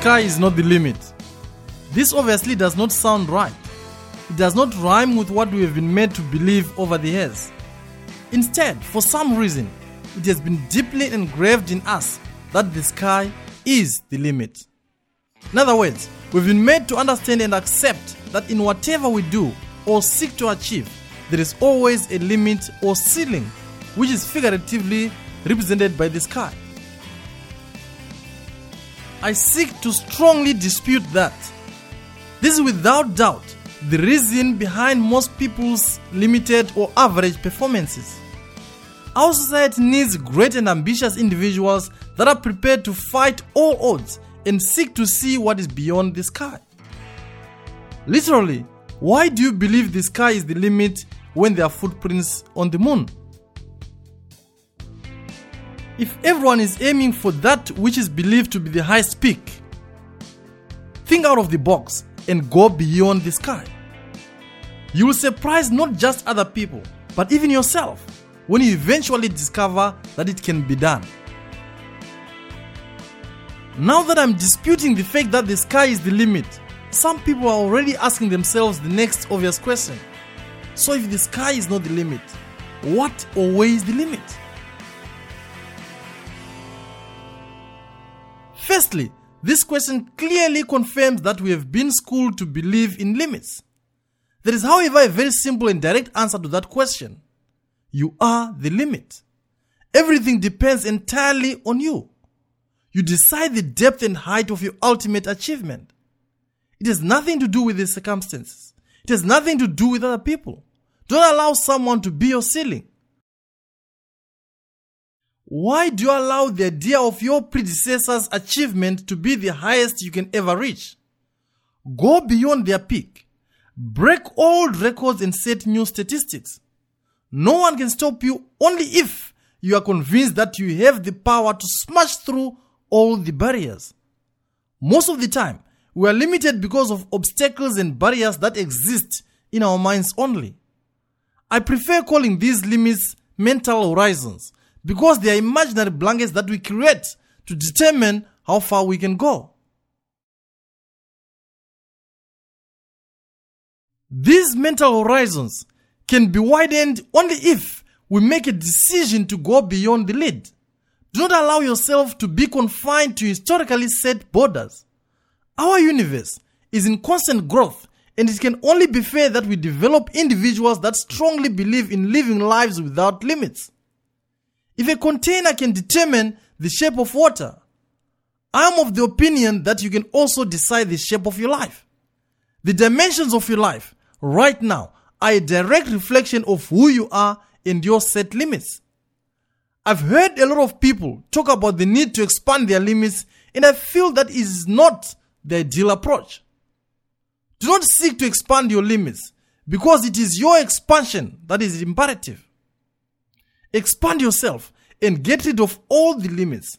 sky is not the limit. This obviously does not sound right. It does not rhyme with what we have been made to believe over the years. Instead, for some reason, it has been deeply engraved in us that the sky is the limit. In other words, we've been made to understand and accept that in whatever we do or seek to achieve, there is always a limit or ceiling, which is figuratively represented by the sky. I seek to strongly dispute that. This is without doubt the reason behind most people's limited or average performances. Our society needs great and ambitious individuals that are prepared to fight all odds and seek to see what is beyond the sky. Literally, why do you believe the sky is the limit when there are footprints on the moon? If everyone is aiming for that which is believed to be the highest peak, think out of the box and go beyond the sky. You will surprise not just other people, but even yourself when you eventually discover that it can be done. Now that I'm disputing the fact that the sky is the limit, some people are already asking themselves the next obvious question. So, if the sky is not the limit, what or where is the limit? Firstly, this question clearly confirms that we have been schooled to believe in limits. There is, however, a very simple and direct answer to that question. You are the limit. Everything depends entirely on you. You decide the depth and height of your ultimate achievement. It has nothing to do with the circumstances. It has nothing to do with other people. Don't allow someone to be your ceiling. Why do you allow the idea of your predecessor's achievement to be the highest you can ever reach? Go beyond their peak. Break old records and set new statistics. No one can stop you only if you are convinced that you have the power to smash through all the barriers. Most of the time, we are limited because of obstacles and barriers that exist in our minds only. I prefer calling these limits mental horizons because they are imaginary blankets that we create to determine how far we can go. These mental horizons can be widened only if we make a decision to go beyond the lead. Do not allow yourself to be confined to historically set borders. Our universe is in constant growth, and it can only be fair that we develop individuals that strongly believe in living lives without limits. If a container can determine the shape of water, I am of the opinion that you can also decide the shape of your life. The dimensions of your life right now are a direct reflection of who you are and your set limits. I've heard a lot of people talk about the need to expand their limits, and I feel that is not the ideal approach. Do not seek to expand your limits because it is your expansion that is imperative. Expand yourself and get rid of all the limits.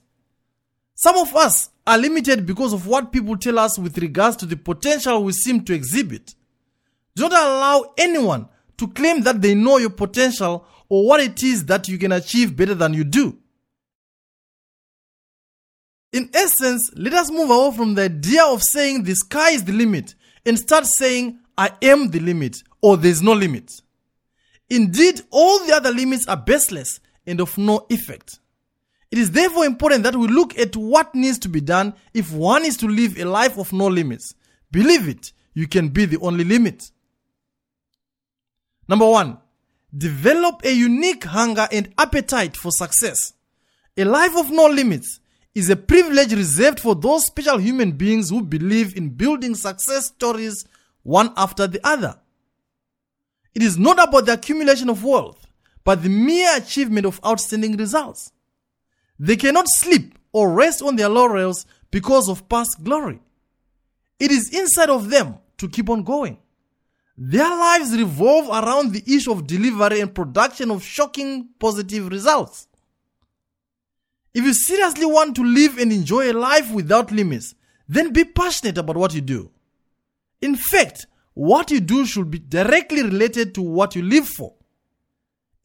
Some of us are limited because of what people tell us with regards to the potential we seem to exhibit. Do not allow anyone to claim that they know your potential or what it is that you can achieve better than you do. In essence, let us move away from the idea of saying the sky is the limit and start saying, I am the limit or there is no limit. Indeed, all the other limits are baseless and of no effect. It is therefore important that we look at what needs to be done if one is to live a life of no limits. Believe it, you can be the only limit. Number one, develop a unique hunger and appetite for success. A life of no limits is a privilege reserved for those special human beings who believe in building success stories one after the other. It is not about the accumulation of wealth, but the mere achievement of outstanding results. They cannot sleep or rest on their laurels because of past glory. It is inside of them to keep on going. Their lives revolve around the issue of delivery and production of shocking positive results. If you seriously want to live and enjoy a life without limits, then be passionate about what you do. In fact, what you do should be directly related to what you live for.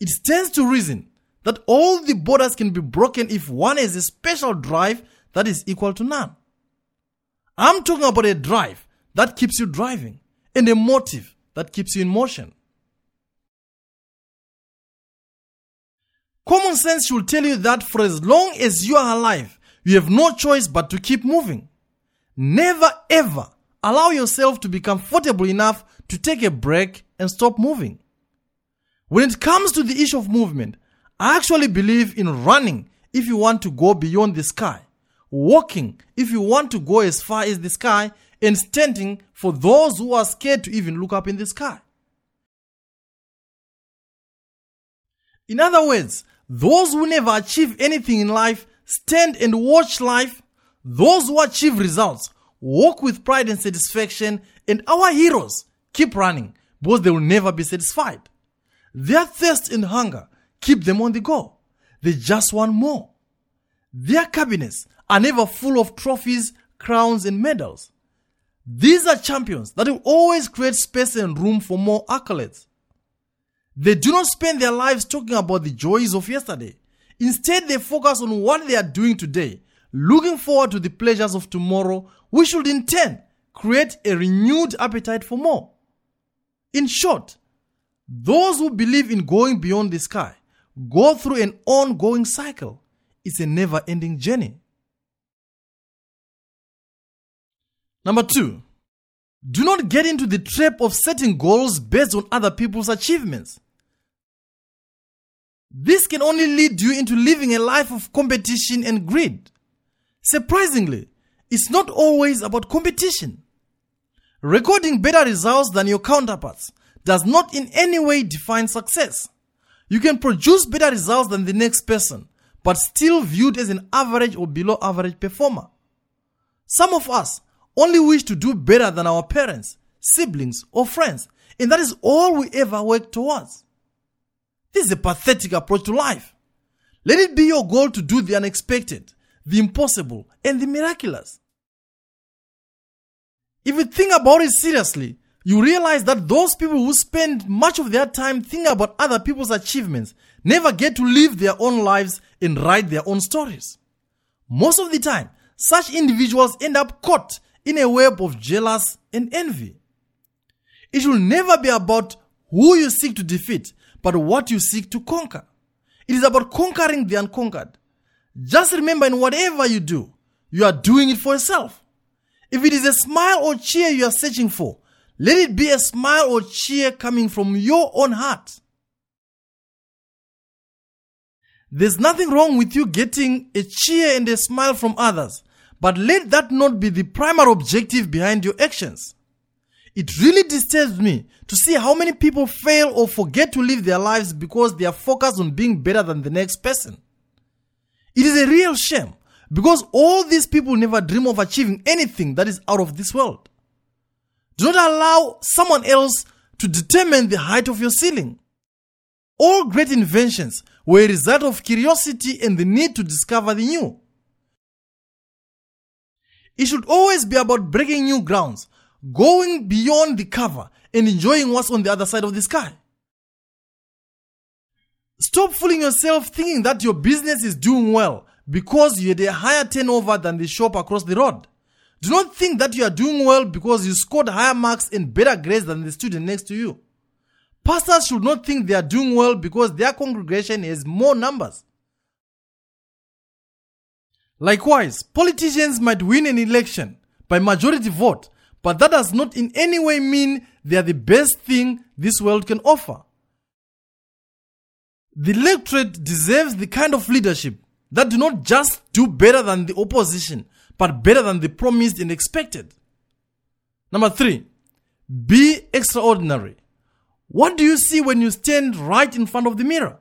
It stands to reason that all the borders can be broken if one has a special drive that is equal to none. I'm talking about a drive that keeps you driving and a motive that keeps you in motion. Common sense should tell you that for as long as you are alive, you have no choice but to keep moving. Never ever allow yourself to be comfortable enough to take a break and stop moving. When it comes to the issue of movement, I actually believe in running if you want to go beyond the sky, walking if you want to go as far as the sky, and standing for those who are scared to even look up in the sky. In other words, those who never achieve anything in life stand and watch life. Those who achieve results walk with pride and satisfaction, and our heroes keep running because they will never be satisfied. Their thirst and hunger keep them on the go. They just want more. Their cabinets are never full of trophies, crowns, and medals. These are champions that will always create space and room for more accolades. They do not spend their lives talking about the joys of yesterday. Instead, they focus on what they are doing today, looking forward to the pleasures of tomorrow, we should in turn create a renewed appetite for more. In short, those who believe in going beyond the sky go through an ongoing cycle. It's a never ending journey. Number two, do not get into the trap of setting goals based on other people's achievements. This can only lead you into living a life of competition and greed. Surprisingly, it's not always about competition. Recording better results than your counterparts does not in any way define success. You can produce better results than the next person, but still viewed as an average or below average performer. Some of us only wish to do better than our parents, siblings, or friends, and that is all we ever work towards. This is a pathetic approach to life. Let it be your goal to do the unexpected, the impossible, and the miraculous. If you think about it seriously, you realize that those people who spend much of their time thinking about other people's achievements never get to live their own lives and write their own stories. Most of the time, such individuals end up caught in a web of jealousy and envy. It will never be about who you seek to defeat, but what you seek to conquer. It is about conquering the unconquered. Just remember in whatever you do, you are doing it for yourself. If it is a smile or cheer you are searching for, let it be a smile or cheer coming from your own heart. There's nothing wrong with you getting a cheer and a smile from others, but let that not be the primary objective behind your actions. It really disturbs me to see how many people fail or forget to live their lives because they are focused on being better than the next person. It is a real shame because all these people never dream of achieving anything that is out of this world. Do not allow someone else to determine the height of your ceiling. All great inventions were a result of curiosity and the need to discover the new. It should always be about breaking new grounds, going beyond the cover, and enjoying what's on the other side of the sky. Stop fooling yourself thinking that your business is doing well because you had a higher turnover than the shop across the road. Do not think that you are doing well because you scored higher marks and better grades than the student next to you. Pastors should not think they are doing well because their congregation has more numbers. Likewise, politicians might win an election by majority vote, but that does not in any way mean they are the best thing this world can offer. The electorate deserves the kind of leadership that do not just do better than the opposition, but better than the promised and expected. Number three, be extraordinary. What do you see when you stand right in front of the mirror?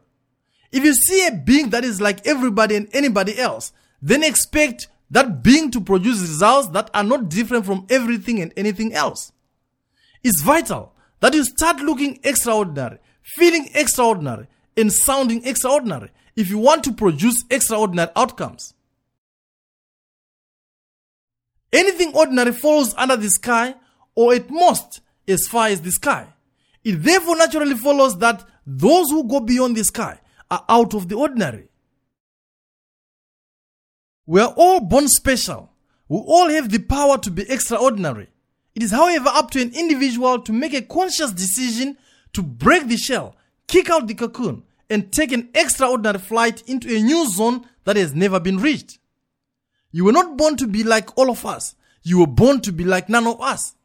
If you see a being that is like everybody and anybody else, then expect that being to produce results that are not different from everything and anything else. It's vital that you start looking extraordinary, feeling extraordinary, and sounding extraordinary if you want to produce extraordinary outcomes. Anything ordinary falls under the sky, or at most as far as the sky. It therefore naturally follows that those who go beyond the sky are out of the ordinary. We are all born special, We all have the power to be extraordinary. It is, however, up to an individual to make a conscious decision to break the shell, kick out the cocoon, and take an extraordinary flight into a new zone that has never been reached. You were not born to be like all of us. You were born to be like none of us.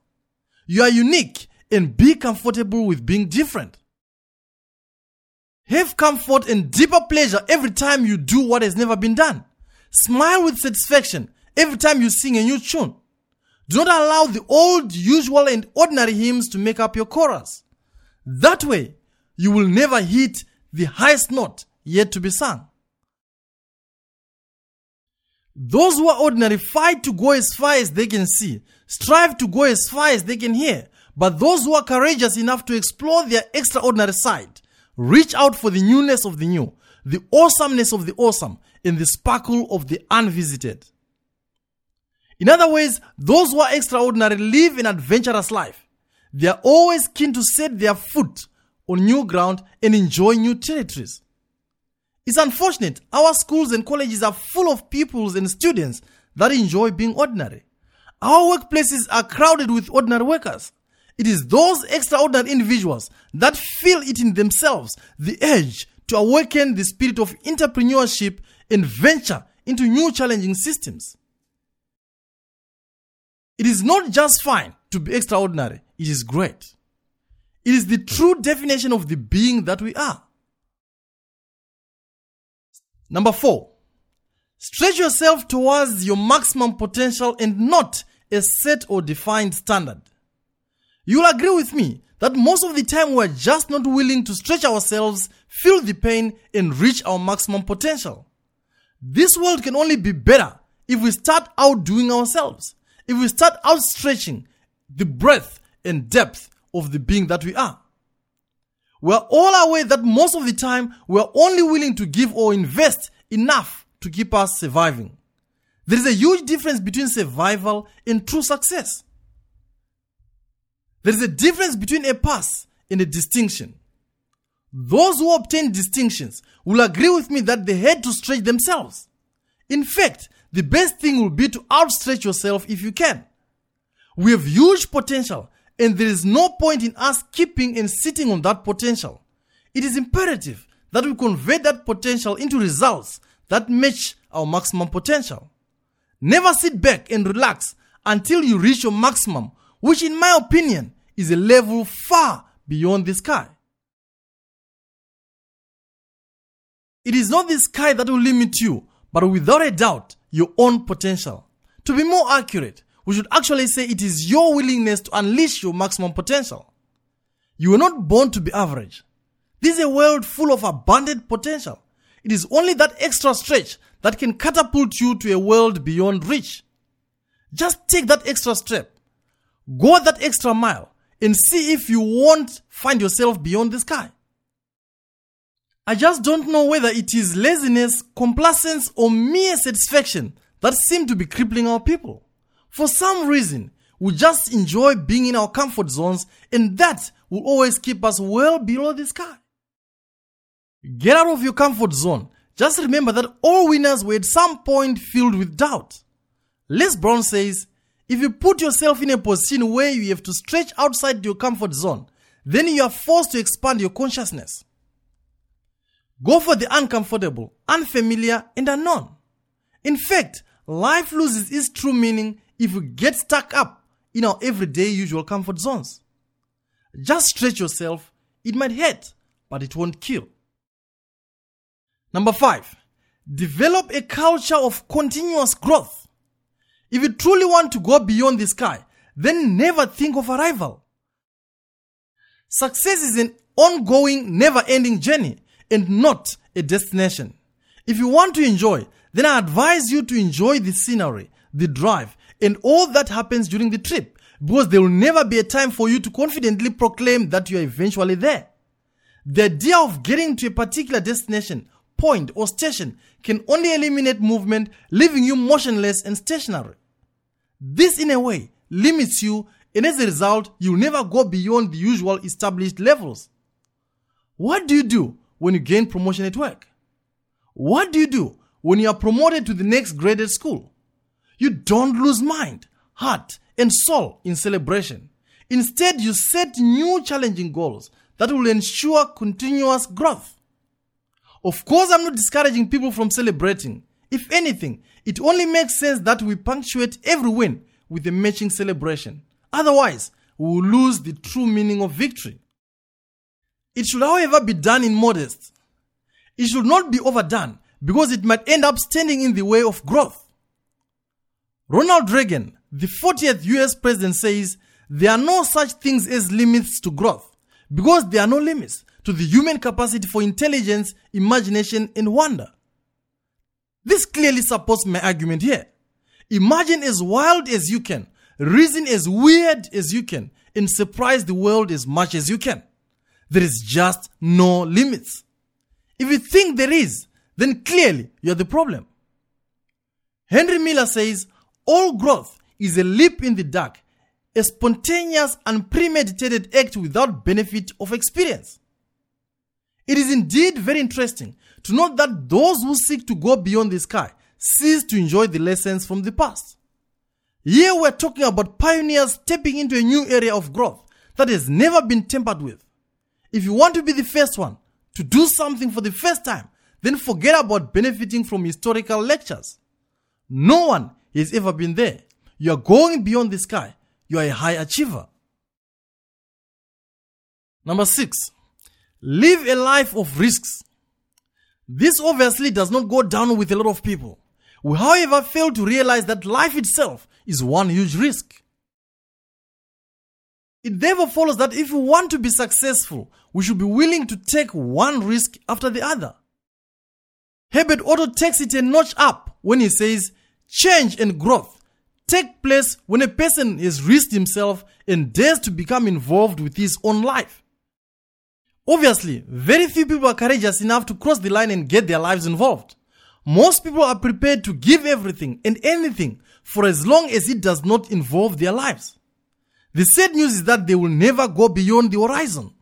You are unique and be comfortable with being different. Have comfort and deeper pleasure every time you do what has never been done. Smile with satisfaction every time you sing a new tune. Do not allow the old, usual, and ordinary hymns to make up your chorus. That way, you will never hit the highest note yet to be sung. Those who are ordinary fight to go as far as they can see, strive to go as far as they can hear. But those who are courageous enough to explore their extraordinary side, reach out for the newness of the new, the awesomeness of the awesome, and the sparkle of the unvisited. In other words, those who are extraordinary live an adventurous life. They are always keen to set their foot on new ground and enjoy new territories. It's unfortunate our schools and colleges are full of pupils and students that enjoy being ordinary. Our workplaces are crowded with ordinary workers. It is those extraordinary individuals that feel it in themselves the urge to awaken the spirit of entrepreneurship and venture into new challenging systems. It is not just fine to be extraordinary, it is great. It is the true definition of the being that we are. Number four, stretch yourself towards your maximum potential and not a set or defined standard. You'll agree with me that most of the time we're just not willing to stretch ourselves, feel the pain, and reach our maximum potential. This world can only be better if we start outdoing ourselves, if we start outstretching the breadth and depth of the being that we are. We're all aware that most of the time we're only willing to give or invest enough to keep us surviving. There is a huge difference between survival and true success. There is a difference between a pass and a distinction. Those who obtain distinctions will agree with me that they had to stretch themselves. In fact, the best thing will be to outstretch yourself if you can. We have huge potential and there is no point in us keeping and sitting on that potential. It is imperative that we convert that potential into results that match our maximum potential. Never sit back and relax until you reach your maximum which in my opinion is a level far beyond the sky. It is not the sky that will limit you, but without a doubt, your own potential. To be more accurate, we should actually say it is your willingness to unleash your maximum potential. You were not born to be average. This is a world full of abundant potential. It is only that extra stretch that can catapult you to a world beyond reach. Just take that extra step Go that extra mile and see if you won't find yourself beyond the sky. I just don't know whether it is laziness, complacence, or mere satisfaction that seem to be crippling our people. For some reason, we just enjoy being in our comfort zones, and that will always keep us well below the sky. Get out of your comfort zone. Just remember that all winners were at some point filled with doubt. Les Brown says, if you put yourself in a position where you have to stretch outside your comfort zone, then you are forced to expand your consciousness. Go for the uncomfortable, unfamiliar, and unknown. In fact, life loses its true meaning if we get stuck up in our everyday usual comfort zones. Just stretch yourself. It might hurt, but it won't kill. Number five, develop a culture of continuous growth. If you truly want to go beyond the sky, then never think of arrival. Success is an ongoing, never ending journey and not a destination. If you want to enjoy, then I advise you to enjoy the scenery, the drive, and all that happens during the trip because there will never be a time for you to confidently proclaim that you are eventually there. The idea of getting to a particular destination, point, or station can only eliminate movement, leaving you motionless and stationary. This, in a way, limits you, and as a result, you'll never go beyond the usual established levels. What do you do when you gain promotion at work? What do you do when you are promoted to the next grade at school? You don't lose mind, heart, and soul in celebration. Instead, you set new challenging goals that will ensure continuous growth. Of course, I'm not discouraging people from celebrating. If anything, it only makes sense that we punctuate every win with a matching celebration. Otherwise, we will lose the true meaning of victory. It should, however, be done in modest. It should not be overdone because it might end up standing in the way of growth. Ronald Reagan, the 40th US president, says there are no such things as limits to growth because there are no limits to the human capacity for intelligence, imagination, and wonder. This clearly supports my argument here. Imagine as wild as you can, reason as weird as you can, and surprise the world as much as you can. There is just no limits. If you think there is, then clearly you're the problem. Henry Miller says all growth is a leap in the dark, a spontaneous, and premeditated act without benefit of experience. It is indeed very interesting to note that those who seek to go beyond the sky cease to enjoy the lessons from the past. Here we're talking about pioneers stepping into a new area of growth that has never been tampered with. If you want to be the first one to do something for the first time, then forget about benefiting from historical lectures. No one has ever been there. You are going beyond the sky. You are a high achiever. Number six, live a life of risks. This obviously does not go down with a lot of people. We, however, fail to realize that life itself is one huge risk. It therefore follows that if we want to be successful, we should be willing to take one risk after the other. Herbert Otto takes it a notch up when he says, change and growth take place when a person has risked himself and dares to become involved with his own life. Obviously, very few people are courageous enough to cross the line and get their lives involved. Most people are prepared to give everything and anything for as long as it does not involve their lives. The sad news is that they will never go beyond the horizon.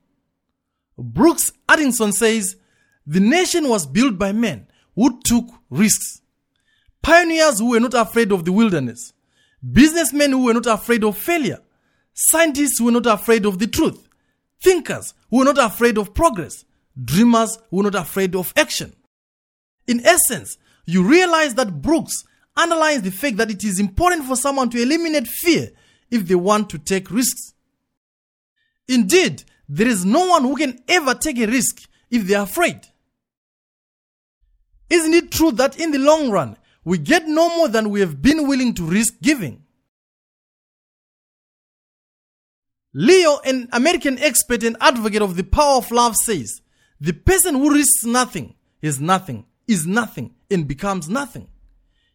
Brooks Atkinson says, The nation was built by men who took risks. Pioneers who were not afraid of the wilderness. Businessmen who were not afraid of failure. Scientists who were not afraid of the truth. Thinkers who were not afraid of progress. Dreamers who were not afraid of action. In essence, you realize that Brooks underlines the fact that it is important for someone to eliminate fear if they want to take risks. Indeed, there is no one who can ever take a risk if they are afraid. Isn't it true that in the long run, we get no more than we have been willing to risk giving? Leo, an American expert and advocate of the power of love, says the person who risks nothing is nothing, is nothing, and becomes nothing.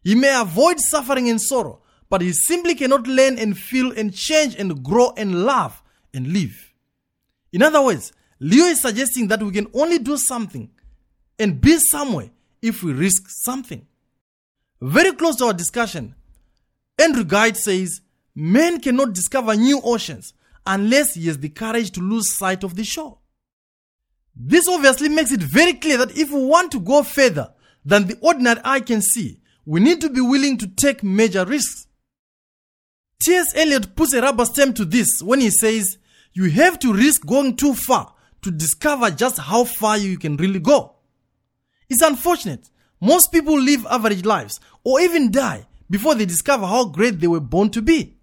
He may avoid suffering and sorrow, but he simply cannot learn and feel and change and grow and love and live. In other words, Leo is suggesting that we can only do something and be somewhere if we risk something. Very close to our discussion, Andrew Gide says man cannot discover new oceans unless he has the courage to lose sight of the shore. This obviously makes it very clear that if we want to go further than the ordinary eye can see, we need to be willing to take major risks. T.S. Eliot puts a rubber stamp to this when he says, You have to risk going too far to discover just how far you can really go. It's unfortunate. Most people live average lives or even die before they discover how great they were born to be.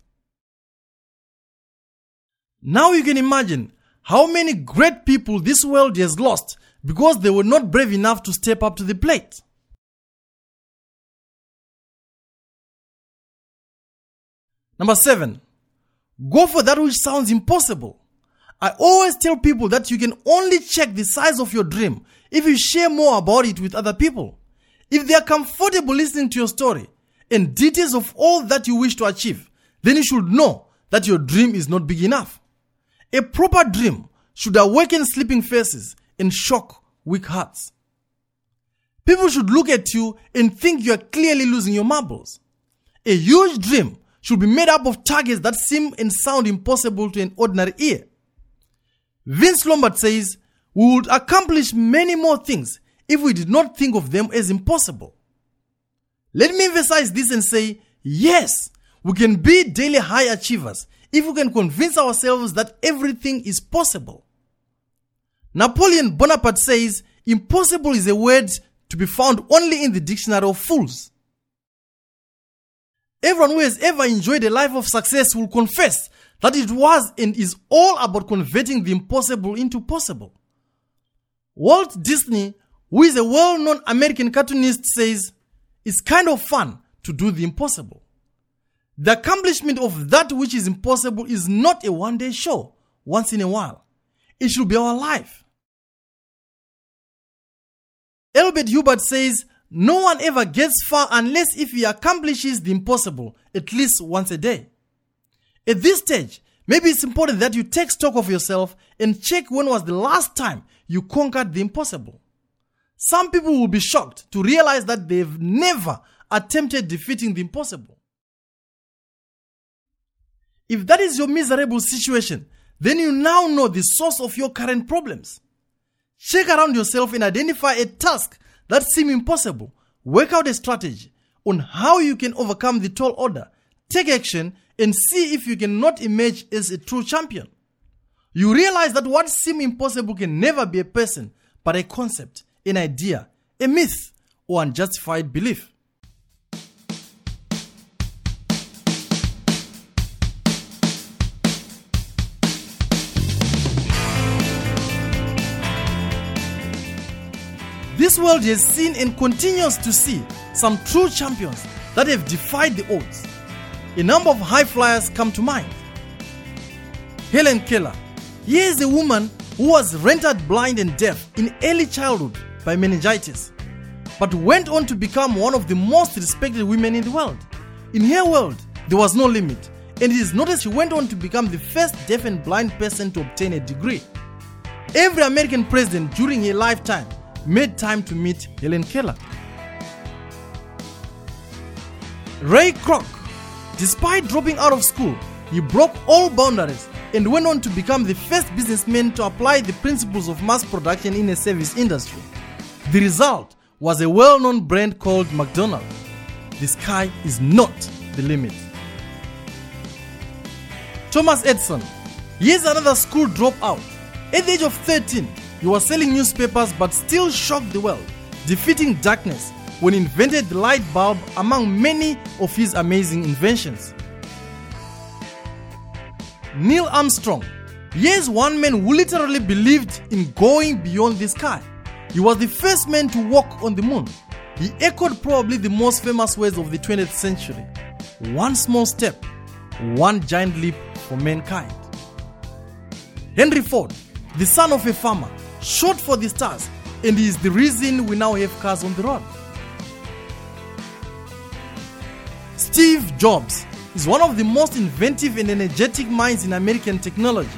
Now you can imagine how many great people this world has lost because they were not brave enough to step up to the plate. Number seven, go for that which sounds impossible. I always tell people that you can only check the size of your dream if you share more about it with other people. If they are comfortable listening to your story and details of all that you wish to achieve, then you should know that your dream is not big enough. A proper dream should awaken sleeping faces and shock weak hearts. People should look at you and think you are clearly losing your marbles. A huge dream should be made up of targets that seem and sound impossible to an ordinary ear. Vince Lombardi says, We would accomplish many more things if we did not think of them as impossible. Let me emphasize this and say, Yes, we can be daily high achievers if we can convince ourselves that everything is possible. Napoleon Bonaparte says, impossible is a word to be found only in the dictionary of fools. Everyone who has ever enjoyed a life of success will confess that it was and is all about converting the impossible into possible. Walt Disney, who is a well known American cartoonist, says, It's kind of fun to do the impossible. The accomplishment of that which is impossible is not a one day show, once in a while. It should be our life. Elbert Hubbard says, No one ever gets far unless if he accomplishes the impossible at least once a day. At this stage, maybe it's important that you take stock of yourself and check when was the last time you conquered the impossible. Some people will be shocked to realize that they've never attempted defeating the impossible. If that is your miserable situation, then you now know the source of your current problems. Check around yourself and identify a task that seems impossible. Work out a strategy on how you can overcome the tall order. Take action and see if you cannot emerge as a true champion. You realize that what seems impossible can never be a person, but a concept, an idea, a myth, or unjustified belief. This world has seen and continues to see some true champions that have defied the odds. A number of high flyers come to mind. Helen Keller. Here is a woman who was rendered blind and deaf in early childhood by meningitis, but went on to become one of the most respected women in the world. In her world, there was no limit, and it is noticed she went on to become the first deaf and blind person to obtain a degree. Every American president during her lifetime made time to meet Helen Keller. Ray Kroc, despite dropping out of school, he broke all boundaries and went on to become the first businessman to apply the principles of mass production in a service industry. The result was a well known brand called McDonald's. The sky is not the limit. Thomas Edison, here's another school dropout. At the age of 13, he was selling newspapers but still shocked the world, defeating darkness when he invented the light bulb among many of his amazing inventions. Neil Armstrong. Here's one man who literally believed in going beyond the sky. He was the first man to walk on the moon. He echoed probably the most famous words of the 20th century one small step, one giant leap for mankind. Henry Ford, the son of a farmer, shot for the stars, and is the reason we now have cars on the road. Steve Jobs is one of the most inventive and energetic minds in American technology.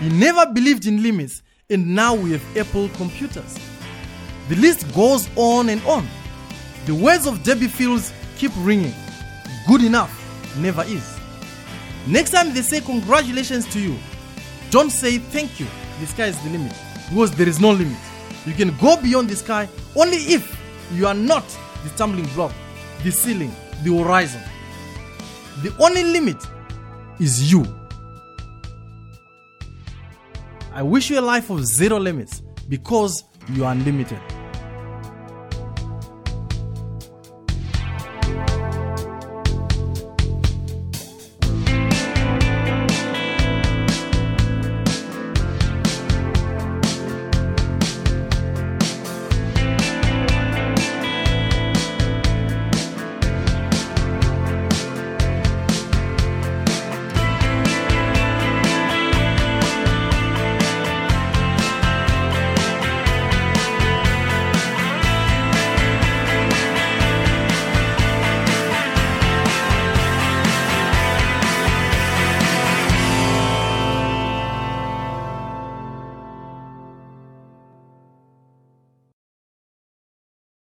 He never believed in limits, and now we have Apple computers. The list goes on and on. The words of Debbie Fields keep ringing. Good enough never is. Next time they say congratulations to you, don't say thank you. The sky is the limit because there is no limit. You can go beyond the sky only if you are not the stumbling block, the ceiling, the horizon. The only limit is you. I wish you a life of zero limits because you are unlimited.